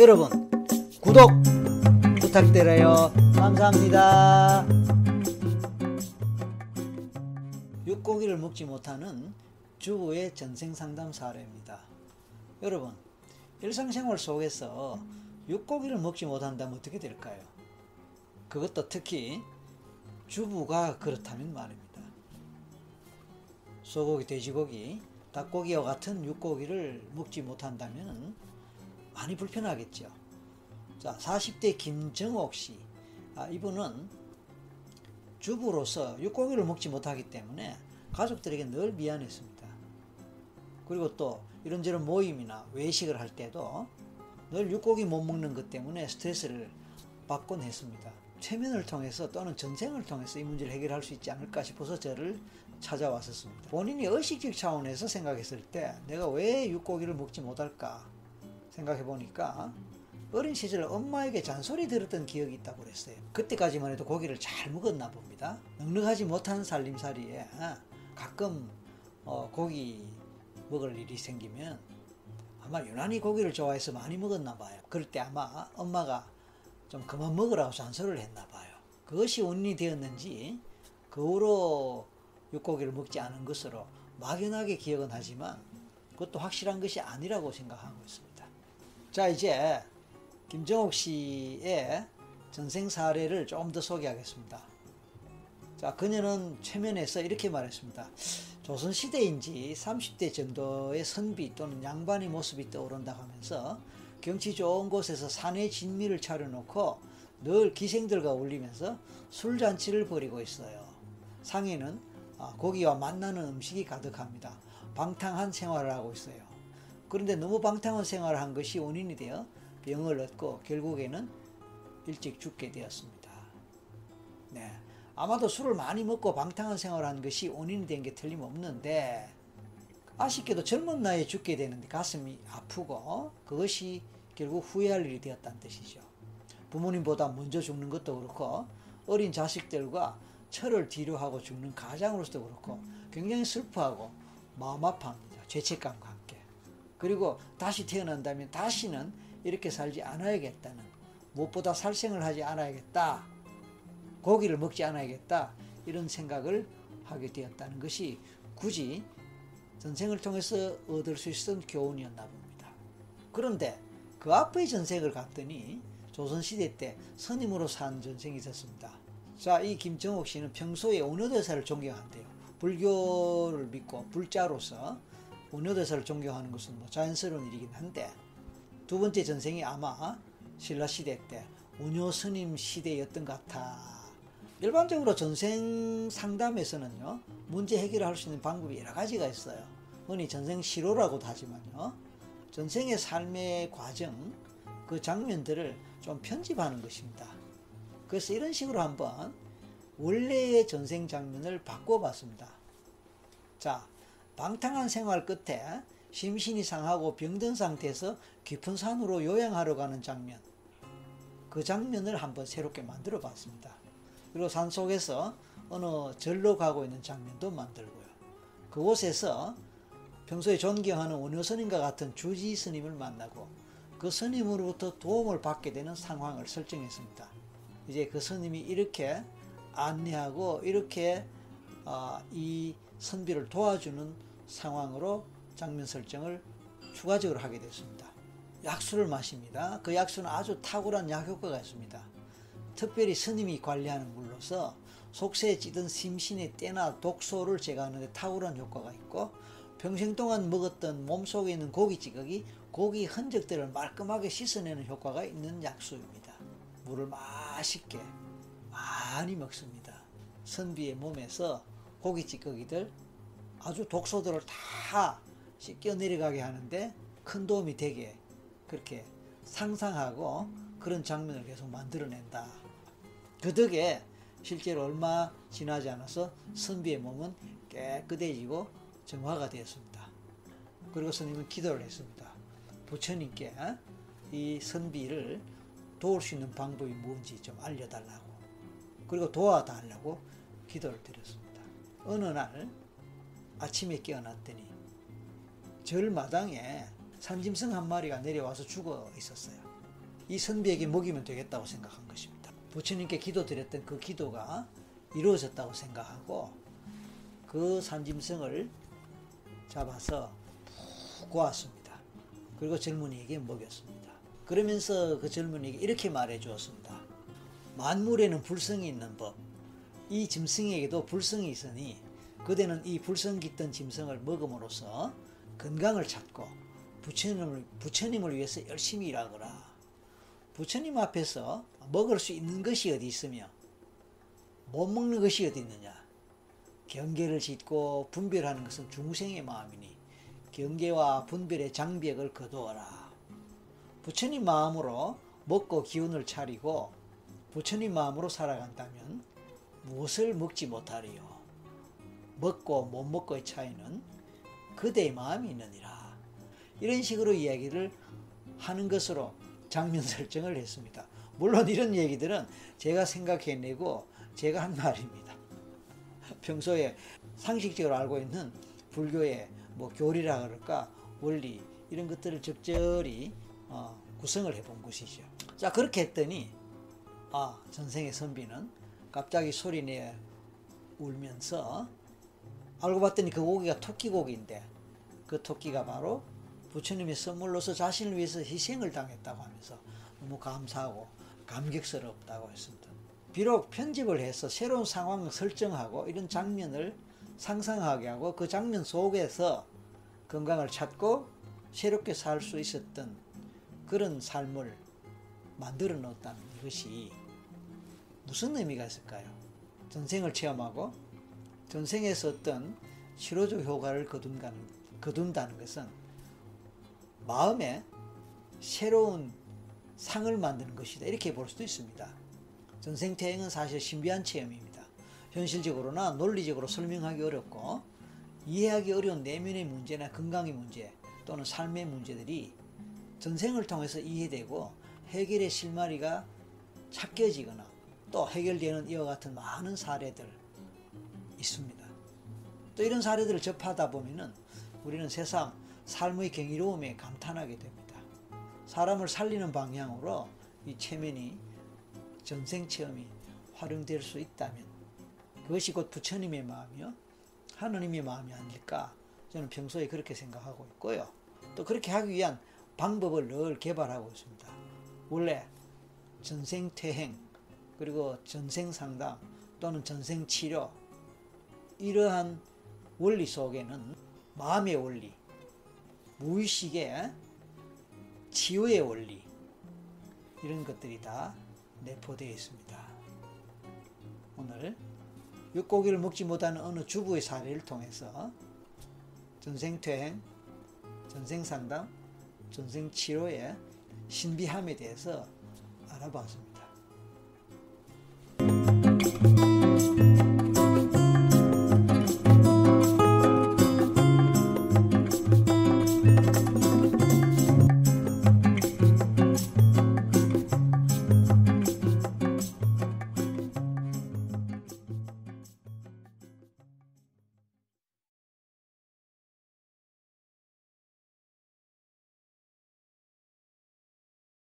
여러분 구독 부탁드려요. 감사합니다. 육고기를 먹지 못하는 주부의 전생 상담 사례입니다. 여러분 일상생활 속에서 육고기를 먹지 못한다면 어떻게 될까요? 그것도 특히 주부가 그렇다면 말입니다. 소고기, 돼지고기, 닭고기와 같은 육고기를 먹지 못한다면 많이 불편하겠죠. 자, 40대 김정옥 씨. 아, 이분은 주부로서 육고기를 먹지 못하기 때문에 가족들에게 늘 미안했습니다. 그리고 또 이런저런 모임이나 외식을 할 때도 늘 육고기 못 먹는 것 때문에 스트레스를 받곤 했습니다. 최면을 통해서 또는 전생을 통해서 이 문제를 해결할 수 있지 않을까 싶어서 저를 찾아왔었습니다. 본인이 의식적 차원에서 생각했을 때 내가 왜 육고기를 먹지 못할까 생각해 보니까 어린 시절 엄마에게 잔소리 들었던 기억이 있다고 그랬어요. 그때까지만 해도 고기를 잘 먹었나 봅니다. 넉넉하지 못한 살림살이에 가끔 어, 고기 먹을 일이 생기면 아마 유난히 고기를 좋아해서 많이 먹었나 봐요. 그럴 때 아마 엄마가 좀 그만 먹으라고 잔소리를 했나 봐요. 그것이 원인이 되었는지 그 후로 육고기를 먹지 않은 것으로 막연하게 기억은 하지만 그것도 확실한 것이 아니라고 생각하고 있습니다. 자 이제 김정옥 씨의 전생 사례를 좀더 소개하겠습니다. 자 그녀는 최면에서 이렇게 말했습니다. 조선시대인지 30대 정도의 선비 또는 양반의 모습이 떠오른다 하면서 경치 좋은 곳에서 산에 진미를 차려놓고 늘 기생들과 어울리면서 술잔치를 벌이고 있어요. 상에는 아, 고기와 만나는 음식이 가득합니다. 방탕한 생활을 하고 있어요. 그런데 너무 방탕한 생활을 한 것이 원인이 되어 병을 얻고 결국에는 일찍 죽게 되었습니다. 네. 아마도 술을 많이 먹고 방탕한 생활을 한 것이 원인이 된 게 틀림없는데 아쉽게도 젊은 나이에 죽게 되는데 가슴이 아프고 그것이 결국 후회할 일이 되었다는 뜻이죠. 부모님보다 먼저 죽는 것도 그렇고 어린 자식들과 철을 뒤로 하고 죽는 가장으로서도 그렇고 굉장히 슬퍼하고 마음 아파합니다. 죄책감과. 그리고 다시 태어난다면 다시는 이렇게 살지 않아야겠다는 무엇보다 살생을 하지 않아야겠다. 고기를 먹지 않아야겠다. 이런 생각을 하게 되었다는 것이 굳이 전생을 통해서 얻을 수 있었던 교훈이었나 봅니다. 그런데 그 앞의 전생을 갔더니 조선시대 때 스님으로 산 전생이 있었습니다. 자, 이 김정옥 씨는 평소에 원효대사를 존경한대요. 불교를 믿고 불자로서 원효대사를 존경하는 것은 뭐 자연스러운 일이긴 한데 두 번째 전생이 아마 신라 시대 때 원효 스님 시대였던 것 같아. 일반적으로 전생 상담에서는요 문제 해결을 할수 있는 방법이 여러 가지가 있어요. 흔히 전생 시로라고도 하지만요 전생의 삶의 과정 그 장면들을 좀 편집하는 것입니다. 그래서 이런 식으로 한번 원래의 전생 장면을 바꿔봤습니다. 자, 방탕한 생활 끝에 심신이 상하고 병든 상태에서 깊은 산으로 요양하러 가는 장면. 그 장면을 한번 새롭게 만들어 봤습니다. 그리고 산 속에서 어느 절로 가고 있는 장면도 만들고요. 그곳에서 평소에 존경하는 원효 스님과 같은 주지 스님을 만나고 그 스님으로부터 도움을 받게 되는 상황을 설정했습니다. 이제 그 스님이 이렇게 안내하고 이렇게 어, 이 선비를 도와주는 상황으로 장면 설정을 추가적으로 하게 됐습니다. 약수를 마십니다. 그 약수는 아주 탁월한 약 효과가 있습니다. 특별히 스님이 관리하는 물로서 속세에 찌든 심신의 때나 독소를 제거하는 데 탁월한 효과가 있고 평생 동안 먹었던 몸속에 있는 고기 찌꺼기, 고기 흔적들을 말끔하게 씻어내는 효과가 있는 약수입니다. 물을 맛있게 많이 먹습니다. 선비의 몸에서 고기 찌꺼기들 아주 독소들을 다 씻겨 내려가게 하는데 큰 도움이 되게 그렇게 상상하고 그런 장면을 계속 만들어낸다. 그 덕에 실제로 얼마 지나지 않아서 선비의 몸은 깨끗해지고 정화가 되었습니다. 그리고 스님은 기도를 했습니다. 부처님께 이 선비를 도울 수 있는 방법이 뭔지 좀 알려달라고 그리고 도와달라고 기도를 드렸습니다. 어느 날 아침에 깨어났더니 절 마당에 산짐승 한 마리가 내려와서 죽어 있었어요. 이 선비에게 먹이면 되겠다고 생각한 것입니다. 부처님께 기도드렸던 그 기도가 이루어졌다고 생각하고 그 산짐승을 잡아서 푹 고았습니다. 그리고 젊은이에게 먹였습니다. 그러면서 그 젊은이에게 이렇게 말해 주었습니다. 만물에는 불성이 있는 법. 이 짐승에게도 불성이 있으니 그대는 이 불성 깃든 짐승을 먹음으로써 건강을 찾고 부처님을, 부처님을 위해서 열심히 일하거라. 부처님 앞에서 먹을 수 있는 것이 어디 있으며 못 먹는 것이 어디 있느냐. 경계를 짓고 분별하는 것은 중생의 마음이니 경계와 분별의 장벽을 거두어라. 부처님 마음으로 먹고 기운을 차리고 부처님 마음으로 살아간다면 무엇을 먹지 못하리요. 먹고 못 먹고의 차이는 그대의 마음이 있느니라. 이런 식으로 이야기를 하는 것으로 장면 설정을 했습니다. 물론 이런 얘기들은 제가 생각해내고 제가 한 말입니다. 평소에 상식적으로 알고 있는 불교의 뭐 교리라 그럴까 원리 이런 것들을 적절히 어, 구성을 해본 것이죠. 자 그렇게 했더니 아 전생의 선비는 갑자기 소리내 울면서 알고 봤더니 그 고기가 토끼 고기인데 그 토끼가 바로 부처님의 선물로서 자신을 위해서 희생을 당했다고 하면서 너무 감사하고 감격스럽다고 했습니다. 비록 편집을 해서 새로운 상황을 설정하고 이런 장면을 상상하게 하고 그 장면 속에서 건강을 찾고 새롭게 살 수 있었던 그런 삶을 만들어 놓았다는 것이 무슨 의미가 있을까요? 전생을 체험하고 전생에서 어떤 치료적 효과를 거둔다는, 거둔다는 것은 마음에 새로운 상을 만드는 것이다. 이렇게 볼 수도 있습니다. 전생태행은 사실 신비한 체험입니다. 현실적으로나 논리적으로 설명하기 어렵고 이해하기 어려운 내면의 문제나 건강의 문제 또는 삶의 문제들이 전생을 통해서 이해되고 해결의 실마리가 찾겨지거나 또 해결되는 이와 같은 많은 사례들 있습니다. 또 이런 사례들을 접하다 보면은 우리는 세상 삶의 경이로움에 감탄하게 됩니다. 사람을 살리는 방향으로 이 체면이 전생 체험이 활용될 수 있다면 그것이 곧 부처님의 마음이요 하느님의 마음이 아닐까 저는 평소에 그렇게 생각하고 있고요. 또 그렇게 하기 위한 방법을 늘 개발하고 있습니다. 원래 전생 퇴행 그리고 전생 상담 또는 전생 치료 이러한 원리 속에는 마음의 원리, 무의식의 치유의 원리 이런 것들이 다 내포되어 있습니다. 오늘 육고기를 먹지 못하는 어느 주부의 사례를 통해서 전생퇴행, 전생상담, 전생치료의 신비함에 대해서 알아봤습니다.